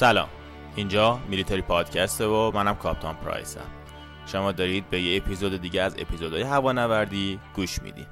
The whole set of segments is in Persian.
سلام. اینجا میلیتری پادکسته و منم کاپتان پرایسم. شما دارید به یه اپیزود دیگه از اپیزودهای هوانوردی گوش میدین.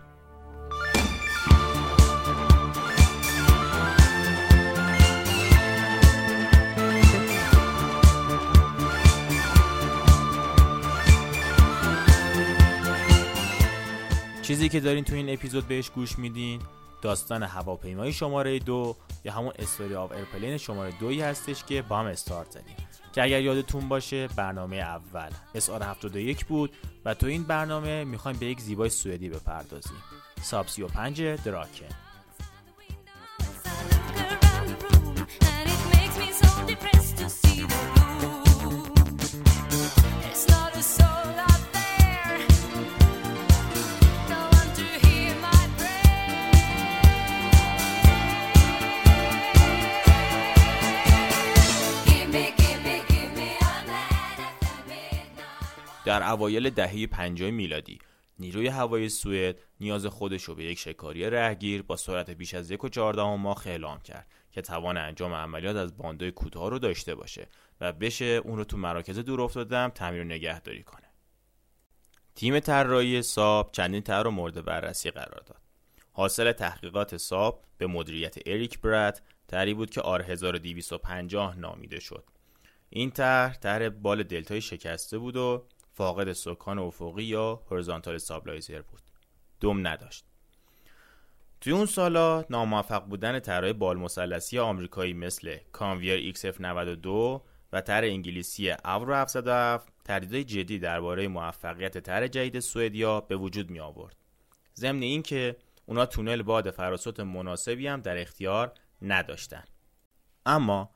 چیزی که دارین تو این اپیزود بهش گوش میدین داستان هواپیمای شماره دو یا همون Story of Airplane شماره دویی هستش که با هم استارت زدیم. که اگر یادتون باشه برنامه اول SR 71 بود و تو این برنامه می‌خوایم به یک زیبای سوئدی بپردازیم. ساب 35 دراکن. در اوایل دهه 50 میلادی نیروی هوایی سوئد نیاز خودش رو به یک شکاری رهگیر با سرعت بیش از 1.14 ماه اعلام کرد که توان انجام عملیات از باندای کوتاه رو داشته باشه و بشه اون رو تو مراکز دور افتادم تعمیر و نگهداری کنه. تیم طراحی ساب چندین طرح رو مورد بررسی قرار داد. حاصل تحقیقات ساب به مدیریت اریک برد طرحی بود که آر 1250 نامیده شد. این طرح طرح بال دلتای شکسته بود و فاقد سکان افقی یا horizontal stabilizer بود. دم نداشت. توی اون سالا ناموفق بودن طرح بال مثلثی آمریکایی مثل کانویر XF92 و طرح انگلیسی آورو 707 تردیدهای جدی درباره موفقیت طرح جدید سوئدیا به وجود می آورد. ضمن اینکه اونا تونل باد فراصوت مناسبی هم در اختیار نداشتن. اما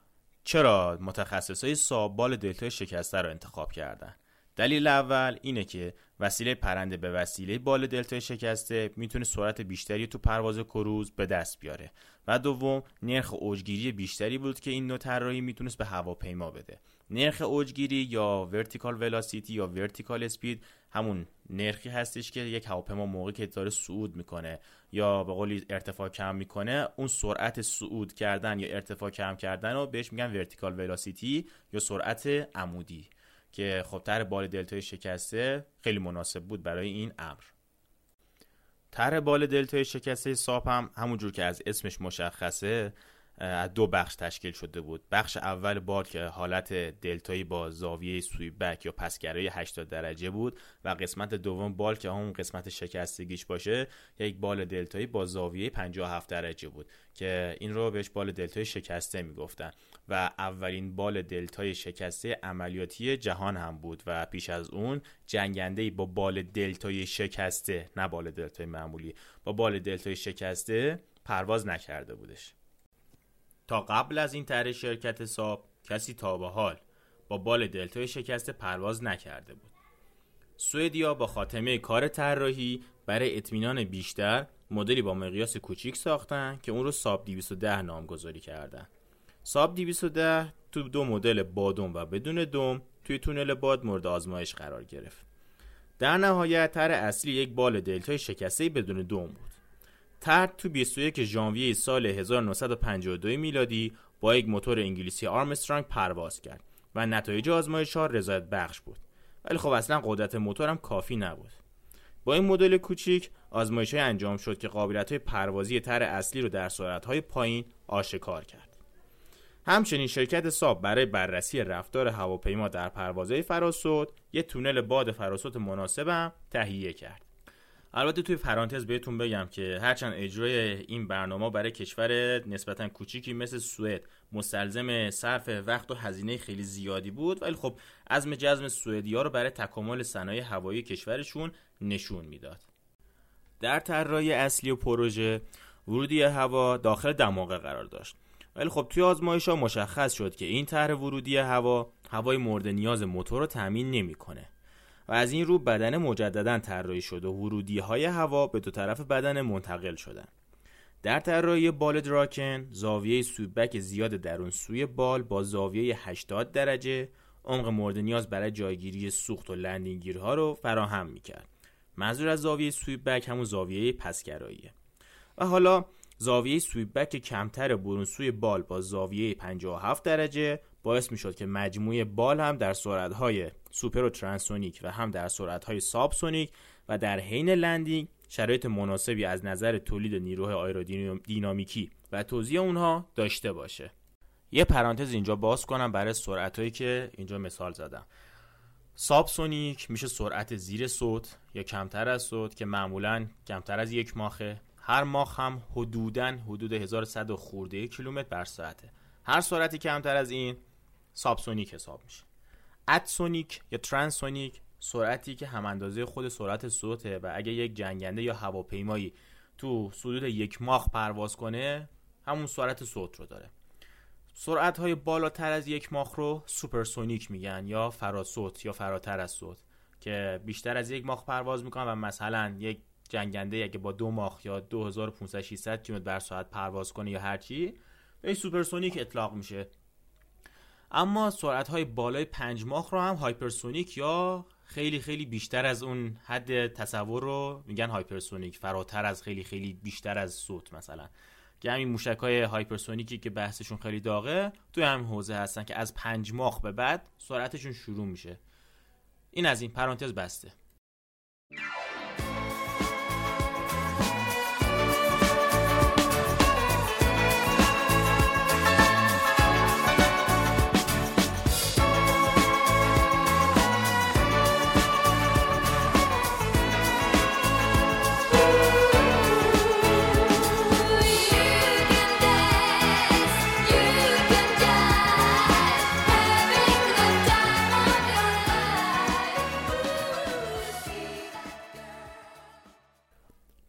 چرا متخصصای ساب بال دلتای شکسته رو انتخاب کردن؟ دلیل اول اینه که وسیله پرنده به وسیله بال دلتای شکسته می‌تونه سرعت بیشتری تو پرواز کروز به دست بیاره. و دوم نرخ اوجگیری بیشتری بود که این نوع طراحی می‌تونست به هواپیما بده. نرخ اوجگیری یا vertical velocity یا vertical speed همون نرخی هستش که یک هواپیما موقعی که داره صعود می‌کنه یا به قولی ارتفاع کم می‌کنه اون سرعت صعود کردن یا ارتفاع کم کردن رو بهش میگن ورتیکال ولاسیتی یا سرعت عمودی. که خب طرح بال دلتای شکسته خیلی مناسب بود برای این امر. طرح بال دلتای شکسته ساپ هم همونجور که از اسمش مشخصه از دو بخش تشکیل شده بود. بخش اول بال که حالت دلتایی با زاویه بک یا پسگرای 80 درجه بود و قسمت دوم بال که همون قسمت شکستگیش باشه یک بال دلتایی با زاویه 57 درجه بود که این رو بهش بال دلتای شکسته می‌گفتن. و اولین بال دلتای شکسته عملیاتی جهان هم بود و پیش از اون جنگنده با بال دلتای شکسته نه بال دلتای معمولی با بال دلتای شکسته پرواز نکرده بودش. تا قبل از این طرح شرکت ساب کسی تا به حال با بال دلتای شکسته پرواز نکرده بود. سوئدیا با خاتمه کار طراحی برای اطمینان بیشتر مدلی با مقیاس کوچیک ساختن که اون رو ساب 210 نامگذاری کردن. ساب 210 تو دو مدل بادوم و بدون دوم توی تونل باد مورد آزمایش قرار گرفت. در نهایت طرح اصلی یک بال دلتای شکسته بدون دوم بود. ترد تو 21 ژانویه سال 1952 میلادی با یک موتور انگلیسی آرمسترانگ پرواز کرد و نتایج آزمایش ها رضایت بخش بود. ولی خب اصلا قدرت موتورم کافی نبود. با این مدل کوچیک آزمایش انجام شد که قابلیت های پروازی تر اصلی رو در سرعت های پایین آشکار کرد. همچنین شرکت ساب برای بررسی رفتار هواپیما در پروازهای فراسود یک تونل باد فراسود مناسبم تهیه کرد. البته توی پرانتز بهتون بگم که هرچند اجرای این برنامه برای کشور نسبتا کوچیکی مثل سوئد مستلزم صرف وقت و هزینه خیلی زیادی بود ولی خب عزم جزم سوئدیا رو برای تکامل صنایع هوایی کشورشون نشون می‌داد. در طراحی اصلی و پروژه ورودی هوا داخل دماغه قرار داشت. ولی خب توی آزمایش ها مشخص شد که این طرح ورودی هوا هوای مورد نیاز موتور رو تامین نمی‌کنه. و از این رو بدن مجددا طراحی شد و ورودی های هوا به دو طرف بدن منتقل شدن. در طراحی بال دراکن زاویه sweepback زیاد درون سوی بال با زاویه 80 درجه عمق مورد نیاز برای جایگیری سوخت و landing gear ها رو فراهم می‌کرد. منظور از زاویه sweep همون زاویه پسگراییه و حالا زاویه sweep کمتر برون سوی بال با زاویه 57 درجه باعث می‌شد که مجموعه بال هم در سرعت‌های سوپر و transonic و هم در سرعت‌های subsonic و در حین landing شرایط مناسبی از نظر تولید نیروهای آیرودینامیکی و توزیع اونها داشته باشه. یه پرانتز اینجا باز کنم برای سرعتهایی که اینجا مثال زدم. subsonic میشه سرعت زیر صوت یا کمتر از صوت که معمولا کمتر از یک ماخه. هر ماخ هم حدودا حدود 1100 خورده کیلومتر بر ساعته. هر سرعتی کمتر از این subsonic حساب میشه. at sonic یا transonic سرعتی که هم اندازه خود سرعت صوته و اگه یک جنگنده یا هواپیمایی تو حدود یک ماخ پرواز کنه همون سرعت صوت رو داره. سرعت های بالاتر از یک ماخ رو supersonic میگن یا فراسوت یا فراتر از صوت که بیشتر از یک ماخ پرواز می‌کنن و مثلا یک جنگنده اگه با دو ماخ یا 2500 600 کیلومتر بر ساعت پرواز کنه یا هرچی به supersonic اطلاق میشه. اما سرعت های بالای 5 ماخ رو هم hypersonic یا خیلی خیلی بیشتر از اون حد تصور رو میگن hypersonic فراتر از خیلی خیلی بیشتر از صوت مثلا. که همین موشک های hypersonic ی که بحثشون خیلی داغه توی همین حوزه هستن که از پنج ماخ به بعد سرعتشون شروع میشه. این از این پرانتز بسته.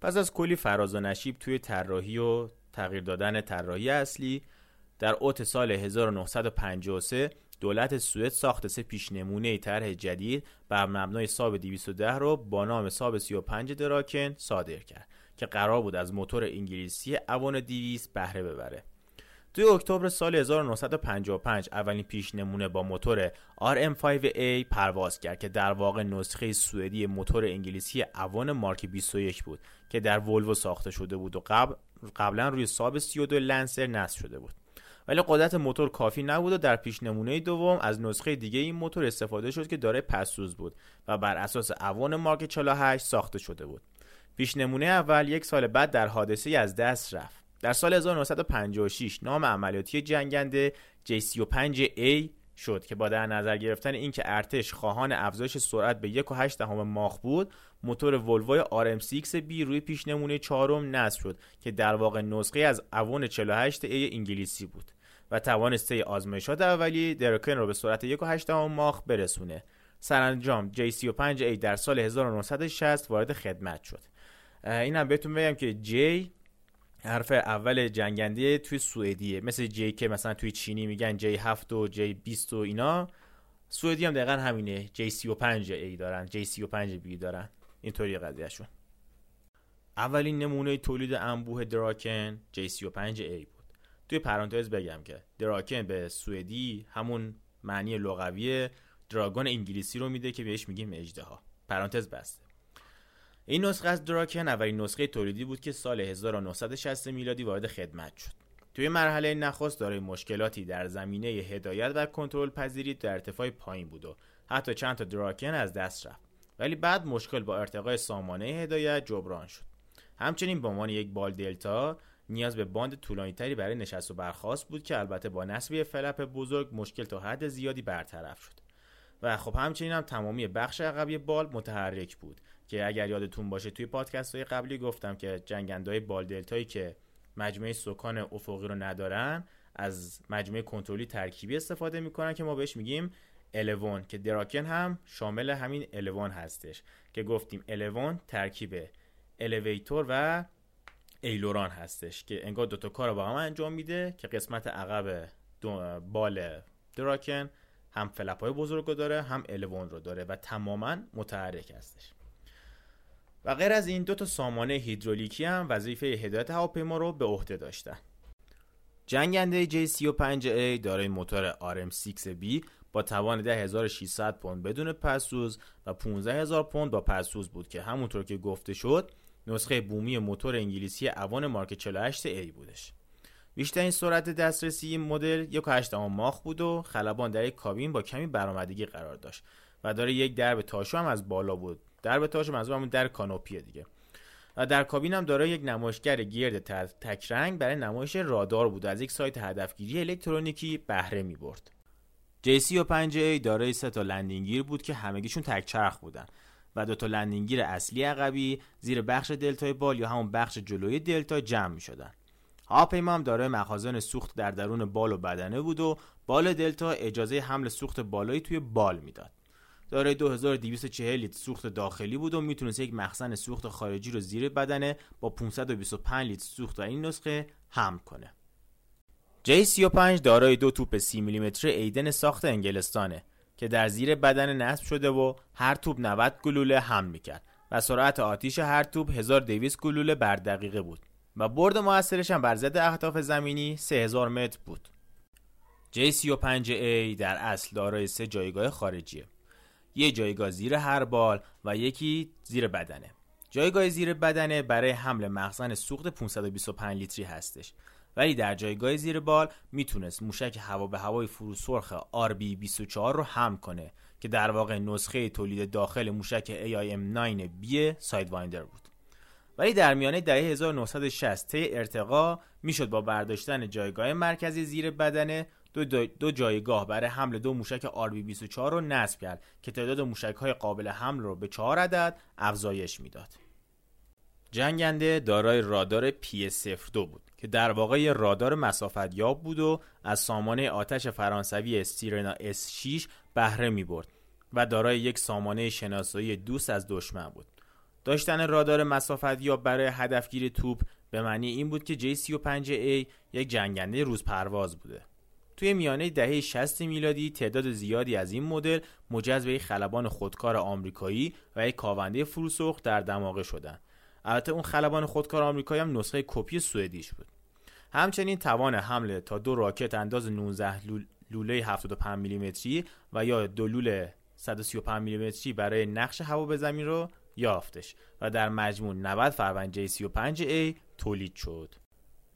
پس از کلی فراز و نشیب توی طراحی و تغییر دادن طراحی اصلی در اوت سال 1953 دولت سوئد ساخت سه پیش نمونه طرح جدید بر مبنای ساب 210 رو با نام ساب 35 دراکن صادر کرد که قرار بود از موتور انگلیسی اوان 200 بهره ببره. توی اکتبر سال 1955 اولین پیش نمونه با موتور RM5A پرواز کرد که در واقع نسخه سوئدی موتور انگلیسی اوان مارک 21 بود که در ولوو ساخته شده بود و قبل قبلا روی ساب 32 لنسر نصب شده بود. ولی قدرت موتور کافی نبود و در پیش نمونه دوم از نسخه دیگه این موتور استفاده شد که داره پسوز بود و بر اساس اوان مارک 48 ساخته شده بود. پیش نمونه اول یک سال بعد در حادثه از دست رفت. در سال 1956 نام عملیاتی جنگنده J35A شد که با در نظر گرفتن اینکه ارتش خواهان افزایش سرعت به 1.8 دهم ماخ بود موتور ولوو RM6B روی پیشنمونه چهارم نصب شد که در واقع نسخه از اوون 48A انگلیسی بود و توانسته آزمایشات اولیه درکن رو به سرعت 1.8 ماخ برسونه. سرانجام J35A در سال 1960 وارد خدمت شد. این هم بهتون بگم که J حرف اول جنگنده توی سوئدیه. مثل جی که مثلا توی چینی میگن جی 7 و جی 20 و اینا. سوئدی هم دقیقا همینه. جی 35 ای دارن. جی 35 بی دارن. اینطوری قضیهشون. اولین نمونه تولید انبوه دراکن جی 35 ای بود. توی پرانتز بگم که دراکن به سوئدی همون معنی لغوی دراگون انگلیسی رو میده که بهش میگیم اجدها پرانتز بسته. این نسخه از دراکن اولین نسخه تولیدی بود که سال 1960 میلادی وارد خدمت شد. توی مرحله نخست دارای مشکلاتی در زمینه هدایت و کنترل پذیری در ارتفاع پایین بود و حتی چند تا دراکن از دست رفت. ولی بعد مشکل با ارتقای سامانه هدایت جبران شد. همچنین به عنوان یک بال دلتا نیاز به باند طولانیتری برای نشست و برخاست بود که البته با نصب فلپ بزرگ مشکل تا حد زیادی برطرف شد. و خب همچنین هم تمامی بخش عقبی بال متحرک بود که اگر یادتون باشه توی پادکست های قبلی گفتم که های بال دلتایی که مجموعه سکان افقی رو ندارن از مجموعه کنترلی ترکیبی استفاده می‌کنن که ما بهش میگیم الوون که دراکن هم شامل همین الوون هستش که گفتیم الوون ترکیب الیویتور و ایلوران هستش که انگار دوتا کار رو با هم انجام میده که قسمت عقب بال دراکن هم فلپ های بزرگ رو داره هم الوون رو داره و تماما متحرک هستش. و غیر از این دو تا سامانه هیدرولیکی هم وظیفه هدایت هواپیما رو به عهده داشتن. جنگنده J35A دارای موتور RM6B با توان 10600 پوند بدون پسوز و 15000 پوند با پسوز بود که همونطور که گفته شد نسخه بومی موتور انگلیسی اوان مارک 48A بودش. بیشترین سرعت دسترسی این مدل 1.8 ماخ بود و خلبان در یک کابین با کمی برآمدگی قرار داشت و داره یک درب تاشو هم از بالا بود درب تاشو منظور همون در کانوپیه دیگه و در کابین هم دارای یک نمایشگر گرد تک رنگ برای نمایش رادار بود از یک سایت هدفگیری الکترونیکی بهره می برد. JC5A دارای سه تا لندینگیر بود که همگیشون تک چرخ بودن و دو تا لندینگیر اصلی عقبی زیر بخش دلتای بال یا همون بخش جلوی دلتا جمع می شدن. هواپیما هم دارای مخازن سوخت در درون بال و بدنه بود و بال دلتا اجازه حمل سوخت بالایی توی بال می‌داد. دارای 2240 لیتر سوخت داخلی بود و می‌تونست یک مخزن سوخت خارجی رو زیر بدنه با 525 لیتر سوخت این نسخه حمل کنه. J35 دارای دو توپ 30 میلیمتر ایدن ساخت انگلستانه که در زیر بدن نصب شده و هر توپ 90 گلوله حمل می‌کرد و سرعت آتیش هر توپ 1200 گلوله بر دقیقه بود و برد موثرش هم بر ضد اهداف زمینی 3000 متر بود. J35A در اصل دارای سه جایگاه خارجیه. یه جایگاه زیر هر بال و یکی زیر بدنه. جایگاه زیر بدنه برای حمل مخزن سوخت 525 لیتری هستش ولی در جایگاه زیر بال می‌تونست موشک هوا به هوای فروسرخ RB24 رو حمل کنه که در واقع نسخه تولید داخل موشک AIM-9B سایدوایندر بود ولی در میانه دهه 1960 طی ارتقا می‌شد با برداشتن جایگاه مرکزی زیر بدنه دو, دو, جایگاه برای حمل دو موشک RB24 رو نصب کرد که تعداد موشک های قابل حمل رو به 4 عدد افزایش می‌داد. جنگنده دارای رادار PS02 بود که در واقع رادار مسافت یاب بود و از سامانه آتش فرانسوی استیرنا S6 بهره می برد و دارای یک سامانه شناسایی دوست از دشمن بود. داشتن رادار مسافت یاب برای هدفگیری توپ به معنی این بود که J35A یک جنگنده روز پرواز بوده. توی میانه دهه 60 میلادی تعداد زیادی از این مدل یک خلبان خودکار آمریکایی و یک کاونده فروسخ در دماغه شدند. البته اون خلبان خودکار آمریکایی هم نسخه کپی سوئدیش بود. همچنین توان حمله تا دو راکت انداز 19 لوله 75 میلیمتری و یا دو لوله 135 میلیمتری برای نقش هوا به زمین رو یافتش و در مجموع 90 فروند J35A تولید شد.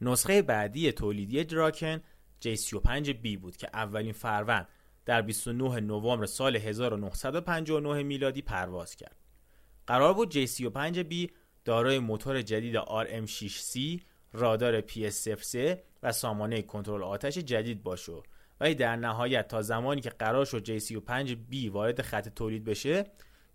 نسخه بعدی تولیدی دراکن J35B بود که اولین فروند در 29 نوامبر سال 1959 میلادی پرواز کرد. قرار بود J35B دارای موتور جدید RM6C، رادار PS03 و سامانه کنترل آتش جدید باشه ولی در نهایت تا زمانی که قرار شد J35B وارد خط تولید بشه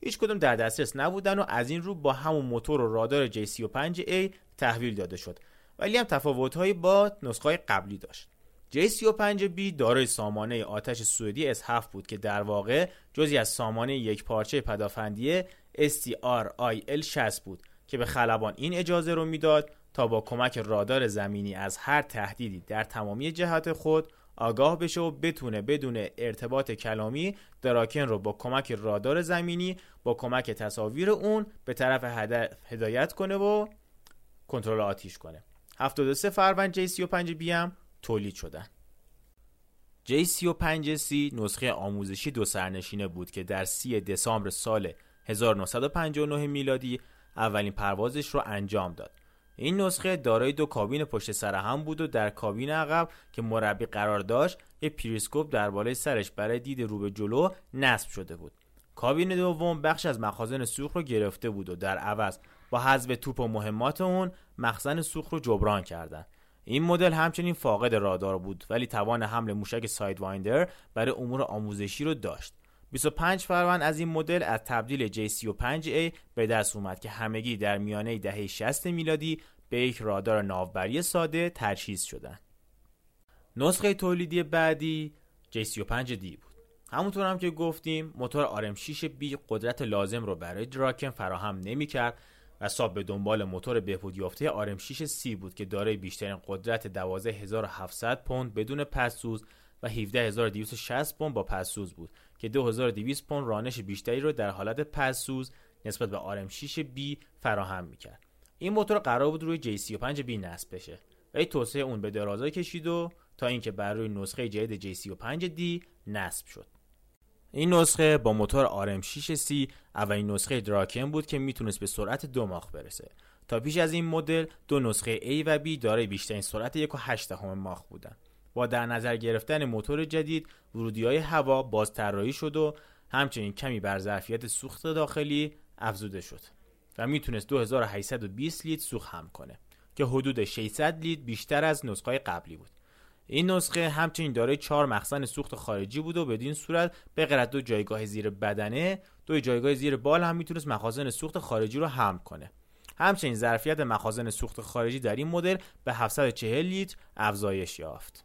هیچ کدوم در دسترس نبودن و از این رو با همون موتور و رادار J35A تحویل داده شد. ولی هم تفاوتهایی با نسخه قبلی داشت. J35B دارای سامانه آتش سوئدی S7 بود که در واقع جزی از سامانه یک پارچه پدافندی STRIL 60 بود که به خلبان این اجازه رو می‌داد تا با کمک رادار زمینی از هر تهدیدی در تمامی جهات خود آگاه بشه و بتونه بدون ارتباط کلامی دراکن رو با کمک رادار زمینی با کمک تصاویر اون به طرف هدایت کنه و کنترل آتیش کنه. 73 فروند J35B هم تولید شدن. J35C نسخه آموزشی دو سرنشینه بود که در 30 دسامبر سال 1959 میلادی اولین پروازش رو انجام داد. این نسخه دارای دو کابین پشت سر هم بود و در کابین عقب که مربی قرار داشت یک پریسکوپ در بالای سرش برای دید رو به جلو نصب شده بود. کابین دوم بخش از مخازن سوخت رو گرفته بود و در عوض با حذف توپ و مهمات اون مخزن سوخت رو جبران کردند این مدل همچنین فاقد رادار بود ولی توان حمل موشک سایدوایندر برای امور آموزشی رو داشت. 25 فروند از این مدل از تبدیل J35A به دست اومد که همگی در میانه دهه 60 میلادی به یک رادار ناوبری ساده تجهیز شدند. نسخه تولیدی بعدی J35D بود. همونطور هم که گفتیم موتور RM6B قدرت لازم رو برای دراکن فراهم نمی‌کرد و ساب به دنبال موتور بهبود یافته RM6C بود که دارای بیشترین قدرت 12700 پوند بدون پسسوز و 17260 پوند با پسسوز بود که 2200 پوند رانش بیشتری رو در حالت پسسوز نسبت به RM6B فراهم می‌کرد. این موتور قرار بود روی J35B نصب بشه ولی توسعه اون به درازا کشید و تا اینکه بر روی نسخه جدید J35D نصب شد. این نسخه با موتور RM6C اولین نسخه دراکن بود که می‌تونست به سرعت دو ماخ برسه تا پیش از این مدل دو نسخه A و B دارای بیشترین سرعت 1.8 ماخ بودن با در نظر گرفتن موتور جدید ورودی های هوا باز طراحی شد و همچنین کمی بر ظرفیت سوخت داخلی افزوده شد و می‌تونست 2820 لیتر سوخت هم کنه که حدود 600 لیتر بیشتر از نسخه قبلی بود. این نسخه همچنین دارای چهار مخزن سوخت خارجی بود و بدین صورت به غیر دو جایگاه زیر بدنه دو جایگاه زیر بال هم می‌تونست مخازن سوخت خارجی رو حمل کنه. همچنین ظرفیت مخازن سوخت خارجی در این مدل به 740 لیتر افزایش یافت.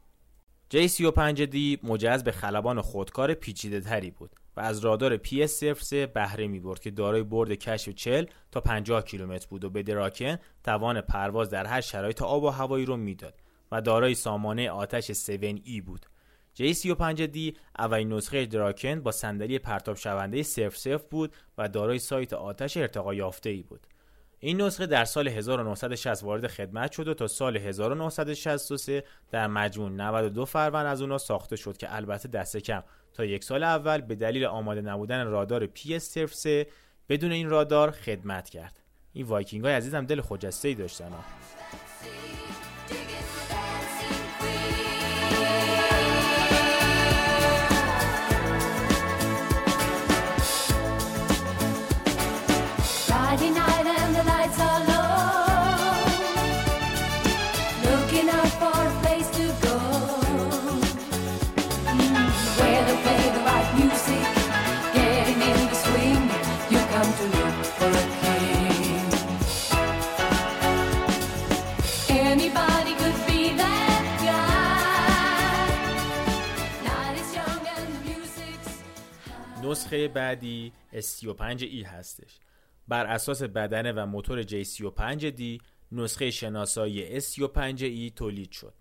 J35D مجهز به خلبان خودکار پیچیده تری بود و از رادار PS03 بهره می برد که دارای برد کشف 40 تا 50 کیلومتر بود و به دراکن توان پرواز در هر شرایط آب و هوایی رو می‌داد و دارای سامانه آتش 7E بود. J35D اولین نسخه دراکن با صندلی پرتاب شونده صفر صفر بود و دارای سایت آتش ارتقا یافته ای بود. این نسخه در سال 1960 وارد خدمت شد و تا سال 1963 در مجموع 92 فروند از اونا ساخته شد که البته دست کم تا یک سال اول به دلیل آماده نبودن رادار PS03 بدون این رادار خدمت کرد. این وایکینگ های عزیزم دل خجسته ای داشتن ها. نسخه بعدی S35E هستش. بر اساس بدنه و موتور J35D نسخه شناسایی S35E تولید شد.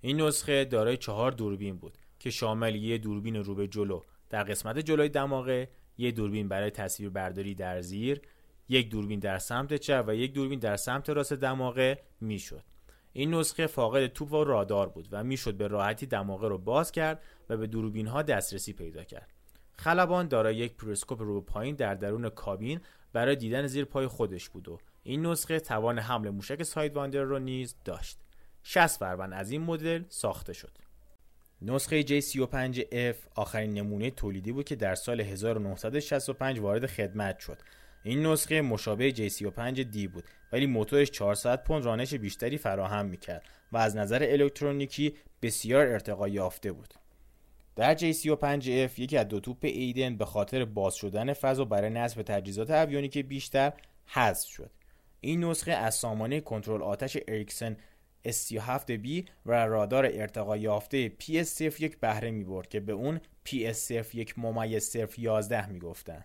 این نسخه دارای چهار دوربین بود که شامل یه دوربین رو به جلو در قسمت جلوی دماغه یه دوربین برای تصویر برداری در زیر یک دوربین در سمت چپ و یک دوربین در سمت راست دماغه می‌شد. این نسخه فاقد توپ و رادار بود و می‌شد به راحتی دماغه رو باز کرد و به دوربین ها دسترسی پیدا کرد. خلبان دارای یک پریسکوپ رو پایین در درون کابین برای دیدن زیر پای خودش بود و این نسخه توان حمل موشک سایدواندر رو نیز داشت. 60 فروند از این مدل ساخته شد. نسخه J35F آخرین نمونه تولیدی بود که در سال 1965 وارد خدمت شد. این نسخه مشابه J35D بود ولی موتورش 400 پوند رانش بیشتری فراهم می‌کرد و از نظر الکترونیکی بسیار ارتقا یافته بود. در J35F یکی از دو توپ ایدن به خاطر باز شدن فضا برای نصب تجهیزات اویونیک بیشتر حذف شد این نسخه از سامانه کنترل آتش اریکسن S37B و رادار ارتقا یافته PS01 بهره می برد که به اون PS01 ممیز 11 می گفتن.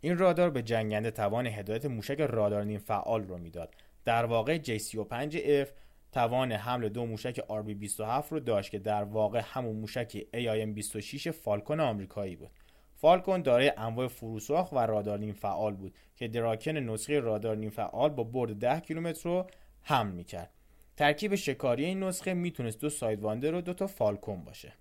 این رادار به جنگنده توان هدایت موشک رادار نیم فعال رو می‌داد. در واقع J35F توان حمل دو موشک RB27 رو داشت که در واقع همون موشک AIM-26 فالکون آمریکایی بود. فالکون دارای انواع فروسرخ و رادار نیم فعال بود که دراکن نسخه رادار نیم فعال با برد 10 کیلومتر رو حمل می‌کرد. ترکیب شکاری این نسخه می‌تونست دو سایدواندر و دو تا فالکون باشه.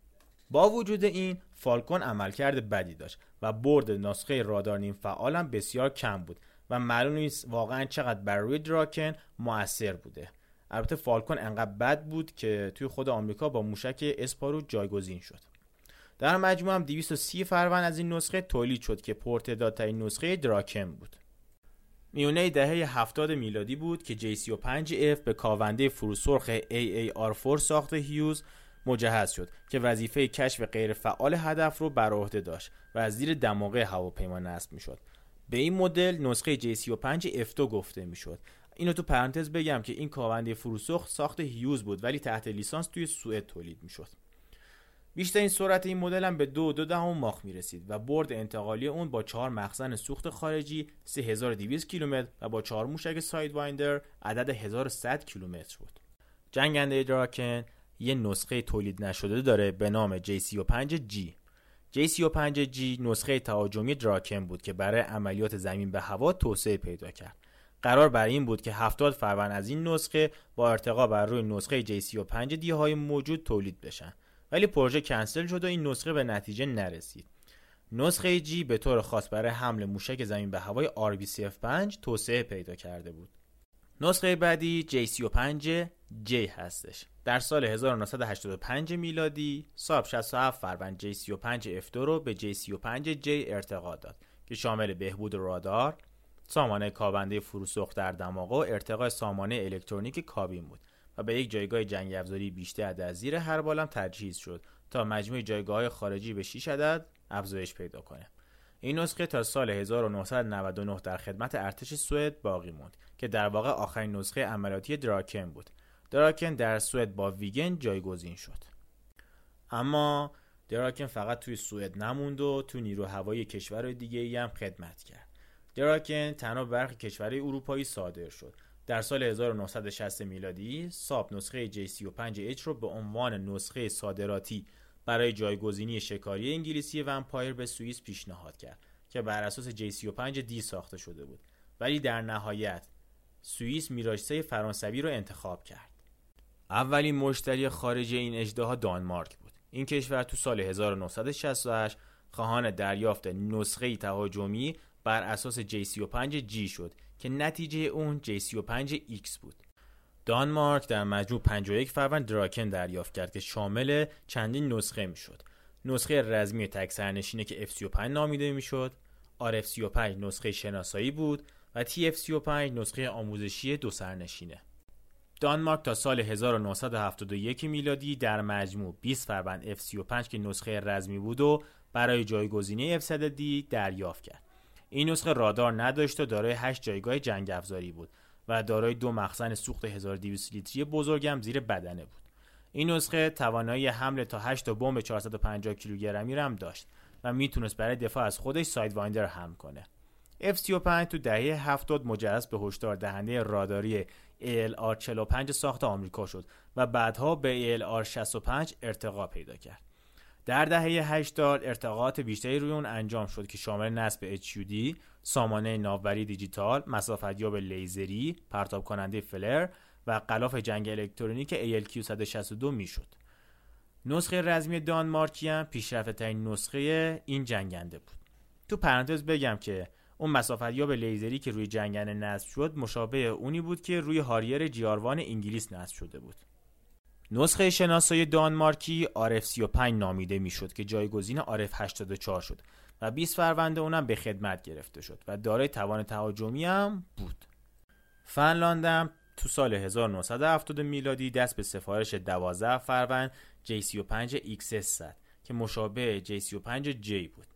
با وجود این فالکون عملکرد بدی داشت و برد نسخه رادار نیم فعال هم بسیار کم بود و معلوم نیست واقعا چقدر بر روی دراکن موثر بوده. البته فالکون انقدر بد بود که توی خود آمریکا با موشک اسپارو جایگزین شد. در مجموع هم 230 فروند از این نسخه تولید شد که پرتدادترین نسخه دراکن بود. میونه دهه 70 میلادی بود که JC5F به کاونده فروسرخ AAR4 ساخت هیوز مجهز شد که وظیفه کشف غیرفعال هدف رو بر عهده داشت و از زیر دماغه هواپیما نصب می‌شد. به این مدل نسخه JC5 F2 گفته می‌شد. اینو تو پرانتز بگم که این کاونده فروسخت ساخت هیوز بود ولی تحت لیسانس توی سوئد تولید می‌شد بیشترین سرعت این مدل هم به دو دو دهم ماخ می رسید و برد انتقالی اون با چهار مخزن سوخت خارجی 3200 کیلومتر و با چهار موشک ساید وایندر عدد 1100 کیلومتر بود. جنگنده دراکن یه نسخه تولید نشده داره به نام J35G. J35G نسخه تهاجمی دراکن بود که برای عملیات زمین به هوا توسعه پیدا کرد. قرار بر این بود که 70 فروند از این نسخه با ارتقا بر روی نسخه J35 دی های موجود تولید بشن ولی پروژه کنسل شد و این نسخه به نتیجه نرسید نسخه G به طور خاص برای حمل موشک زمین به هوای RBCF5 توسعه پیدا کرده بود. نسخه بعدی J35 J هستش. در سال 1985 میلادی ساب 67 فروند J35 F2 رو به J35 J ارتقا داد که شامل بهبود رادار، سامانه کابنده فروسخت در دماغ و ارتقاء سامانه الکترونیک کابین بود و به یک جایگاه جنگ افزاری بیشتر در زیر هر بالم تجهیز شد تا مجموع جایگاه خارجی به 6 عدد افزایش پیدا کنه. این نسخه تا سال 1999 در خدمت ارتش سوئد باقی موند که در واقع آخرین نسخه عملیاتی دراکن بود. دراکن در سوئد با ویگن جایگزین شد. اما دراکن فقط توی سوئد نموند و تو نیرو هوایی کشور دیگه ای هم خدمت کرد. دراکن تنها برخی کشورهای اروپایی صادر شد. در سال 1960 میلادی ساب نسخه J35H رو به عنوان نسخه صادراتی برای جایگزینی شکاری انگلیسی ومپایر به سوئیس پیشنهاد کرد که بر اساس J35D ساخته شده بود. ولی در نهایت سوئیس میراج 3 فرانسوی رو انتخاب کرد. اولین مشتری خارجی این اجدها دانمارک بود. این کشور تو سال 1968 خواهان دریافت نسخه تهاجمی بر اساس J35G شد که نتیجه اون J35X بود دانمارک در مجموع 51 فروند دراکن دریافت کرد که شامل چندین نسخه می‌شد. نسخه رزمی تک سرنشینه که F35 نامیده می‌شد، RF35 نسخه شناسایی بود و TF35 نسخه آموزشی دو سرنشینه. دانمارک تا سال 1971 میلادی در مجموع 20 فروند F35 که نسخه رزمی بود و برای جایگزینی F100D دریافت کرد. این نسخه رادار نداشت و دارای 8 جایگاه جنگ افزاری بود و دارای دو مخزن سوخت 1200 لیتری بزرگم زیر بدنه بود. این نسخه توانایی حمل تا 8 تا بمب 450 کیلوگرمی هم داشت و می‌تونست برای دفاع از خودش ساید وایندر حمل کنه. F35 تو دهه 70 مجهز به هشدار دهنده راداری ALR45 ساخت آمریکا شد و بعدها به ALR65 ارتقا پیدا کرد. در دهه 80 ارتقاءات بیشتری روی اون انجام شد که شامل نصب HUD، سامانه ناوبری دیجیتال، مسافتیاب لیزری، پرتاب کننده فلر و غلاف جنگ الکترونیک ALQ 162 می‌شد. نسخه رزمی دانمارکی هم پیشرفته ترین نسخه این جنگنده بود. تو پرانتز بگم که اون مسافتیاب لیزری که روی جنگنده نصب شد مشابه اونی بود که روی هاریر جیاروان انگلیس نصب شده بود. نسخه شناسایی دانمارکی RF35 نامیده می‌شد که جایگزین RF84 شد و 20 فروند اونم به خدمت گرفته شد و دارای توان تهاجمی هم بود. فنلاند تو سال 1970 میلادی دست به سفارش 12 فروند J35 XS زد که مشابه J35J بود.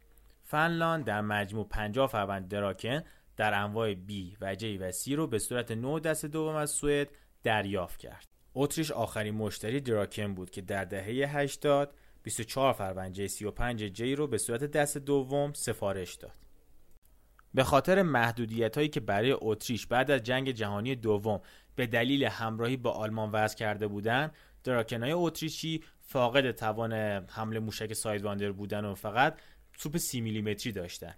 فنلاند در مجموع 50 فروند دراکن در انواع B و J و C رو به صورت نو دست دوم از سوئد دریافت کرد. اتریش آخرین مشتری دراکن بود که در دهه 80 24 فروند جی 35 جی رو به صورت دست دوم سفارش داد. به خاطر محدودیت هایی که برای اتریش بعد از جنگ جهانی دوم به دلیل همراهی با آلمان وضع کرده بودند، دراکنای اتریشی فاقد توان حمله موشک سایدواندر بودن و فقط توپ سی میلیمتری داشتن.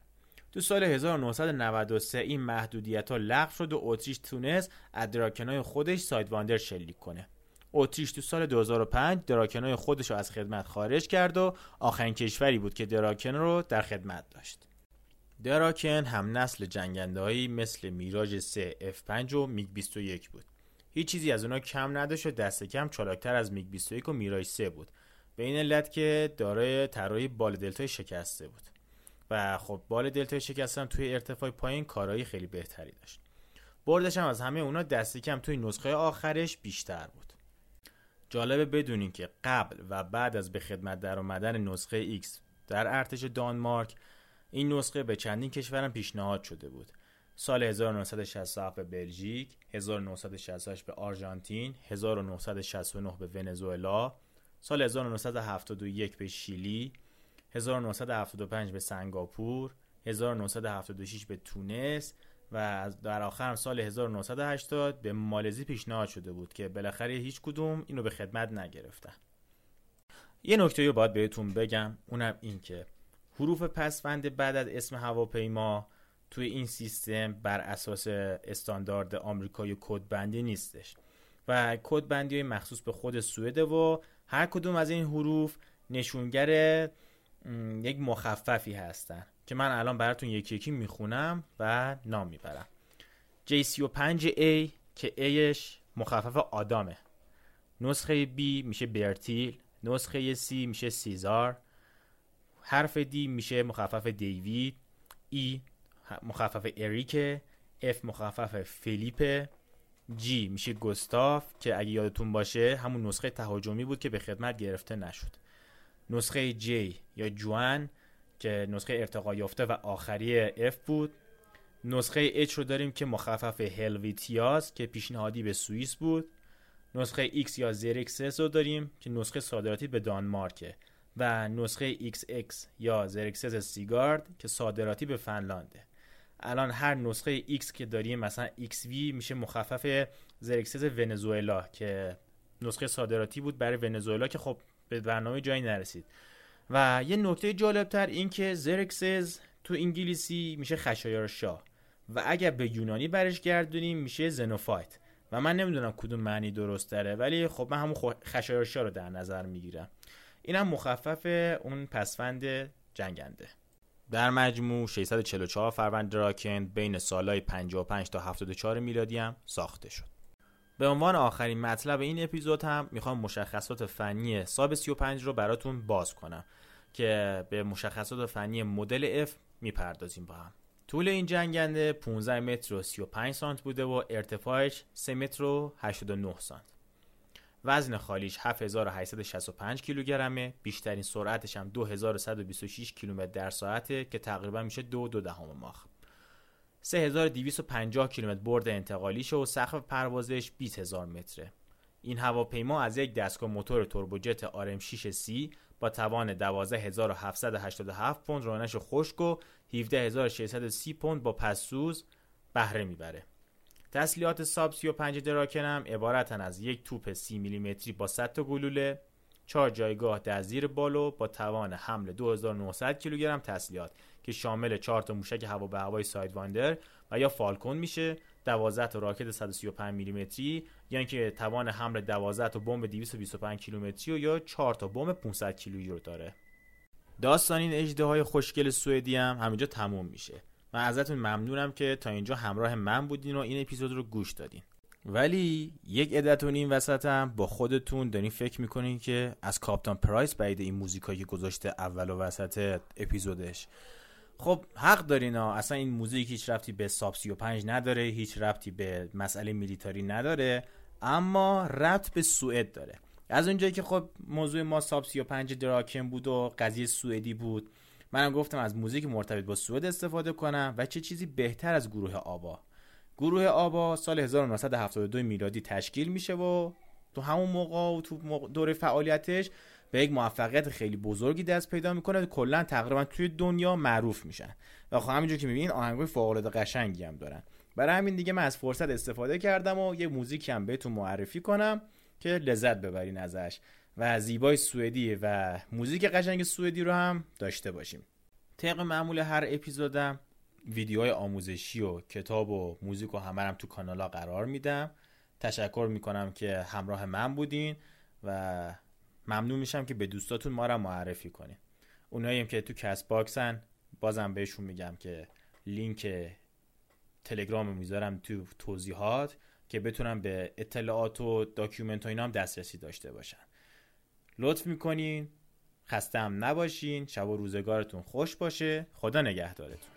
تو سال 1993 این محدودیت ها لغو شد و اتریش تونست از دراکنای خودش سایدواندر شلیک کنه. اتریش تو سال 2005 دراکنای خودش رو از خدمت خارج کرد و آخرین کشوری بود که دراکن رو در خدمت داشت. دراکن هم نسل جنگنده مثل میراج 3 F5 و میگ 21 بود. هیچ چیزی از اونا کم نداشت و دست کم چالاکتر از میگ 21 و میراج 3 بود. به این علت که دارای طراحی بال دلتای شکسته بود. و خب بال دلتای شکسته توی ارتفاع پایین کارایی خیلی بهتری داشت. بردش هم از همه اونا دست کم توی نسخه آخرش بیشتر بود. جالبه بدونین که قبل و بعد از به خدمت در آمدن نسخه X در ارتش دانمارک این نسخه به چندین کشورم پیشنهاد شده بود سال 1967 به بلژیک 1968 به آرژانتین 1969 به ونزوئلا سال 1971 به شیلی 1975 به سنگاپور 1976 به تونس و در آخر سال 1980 به مالزی پیشنهاد شده بود که بالاخره هیچ کدوم اینو به خدمت نگرفتن. یه نکته رو باید بهتون بگم اونم این که حروف پسوند بعد از اسم هواپیما توی این سیستم بر اساس استاندارد آمریکایی کد بندی نیستش و کد بندی های مخصوص به خود سوئد و هر کدوم از این حروف نشونگر یک مخففی هستن که من الان براتون یکی یکی می‌خونم و نام می‌برم. J35A که Aش مخفف آدامه. نسخه B میشه برتیل نسخه C میشه سیزار. حرف D میشه مخفف دیوید. E مخفف اریکه F مخفف فیلیپه G میشه گستاف که اگه یادتون باشه همون نسخه تهاجمی بود که به خدمت گرفته نشد. نسخه J یا جوان که نسخه ارتقا یافته و آخری F بود. نسخه H رو داریم که مخفف هلوتیاست که پیشنهادی به سوئیس بود. نسخه X یا زرکسس رو داریم که نسخه صادراتی به دانمارکه و نسخه XX یا زرکسس سیگارد که صادراتی به فنلانده الان هر نسخه X که داریم مثلا XV میشه مخفف زرکسس ونزوئلا که نسخه صادراتی بود برای ونزوئلا که خب به برنامه جایی نرسید. و یه نکته جالبتر این که زرکسز تو انگلیسی میشه خشایار شاه و اگر به یونانی برش گردونیم میشه زنوفایت و من نمی‌دونم کدوم معنی درست داره ولی خب من همون خشایار شاه رو در نظر می‌گیرم. اینم مخفف اون پسفند جنگنده. در مجموع 644 فروند دراکن بین سالهای 55 تا 74 میلادی هم ساخته شد. به عنوان آخرین مطلب این اپیزود هم می‌خوام مشخصات فنی ساب 35 رو براتون باز کنم که به مشخصات فنی مدل F می‌پردازیم با هم. طول این جنگنده 15 متر و 35 سانت بوده و ارتفاعش 3 متر و 89 سانت. وزن خالیش 7865 کیلوگرمه. بیشترین سرعتش هم 2126 کیلومتر در ساعته که تقریبا میشه دو دو دهم ماخ. 3250 کیلومتر برد انتقالیشه و سقف پروازش 20000 متره. این هواپیما از یک دستگاه موتور توربوجت RM6C با توان 12787 پوند رانش خشک و 17630 پوند با پس‌سوز بهره می‌بره. تسلیحات ساب 35 دراکن هم عبارتن از یک توپ 30 میلیمتری با 100 تا گلوله چهار جایگاه در زیر بال و با توان حمل 2900 کیلوگرم تسلیحات. که شامل 4 تا موشک هوا به هوای سایدواندر و یا فالکون میشه 12 تا راکت 135 میلیمتری یا اینکه توان حمل 12 تا بمب 225 کیلوگرمی و یا 4 تا بمب 500 کیلویی رو داره. داستان این اجده های خوشگل سوئدی هم همینجا تموم میشه. من ازتون ممنونم که تا اینجا همراه من بودین و این اپیزود رو گوش دادین. ولی یک عدتون این وسط هم با خودتون دارین فکر می‌کنین که از کاپتان پرایس بعید این موزیکایی گذاشته اول و وسط اپیزودش خب حق دارین ها. اصلا این موزیک هیچ رفتی به ساب 35 نداره هیچ رفتی به مسئله میلیتاری نداره اما ربط به سوئد داره. از اونجایی که خب موضوع ما ساب 35 دراکن بود و قضیه سوئدی بود. منم گفتم از موزیک مرتبط با سوئد استفاده کنم و چه چیزی بهتر از گروه آبا. گروه آبا سال 1972 میلادی تشکیل میشه و تو همون موقع و تو دوره فعالیتش به یک موفقیت خیلی بزرگی دست پیدا می‌کنه کلا تقریبا توی دنیا معروف میشن. و خب همینجور که می‌بینین آهنگای فوق العاده قشنگی هم دارن. برای همین دیگه من از فرصت استفاده کردم و یه موزیکی هم بهتون معرفی کنم که لذت ببرین ازش. و زیبای سوئدی و موزیک قشنگ سوئدی رو هم داشته باشیم. طبق معمول هر اپیزودم ویدیوهای آموزشی و کتاب و موزیک و همه تو کانالا قرار میدم. تشکر می‌کنم که همراه من بودین و ممنون میشم که به دوستاتون ما رو معرفی کنین اونایی هم که تو کس باکسن بازم بهشون میگم که لینک تلگرام می‌ذارم تو توضیحات که بتونم به اطلاعات و داکیومنت و اینا هم دسترسی داشته باشن. لطف می‌کنین خسته هم نباشین. شب و روزگارتون خوش باشه. خدا نگهدارتون.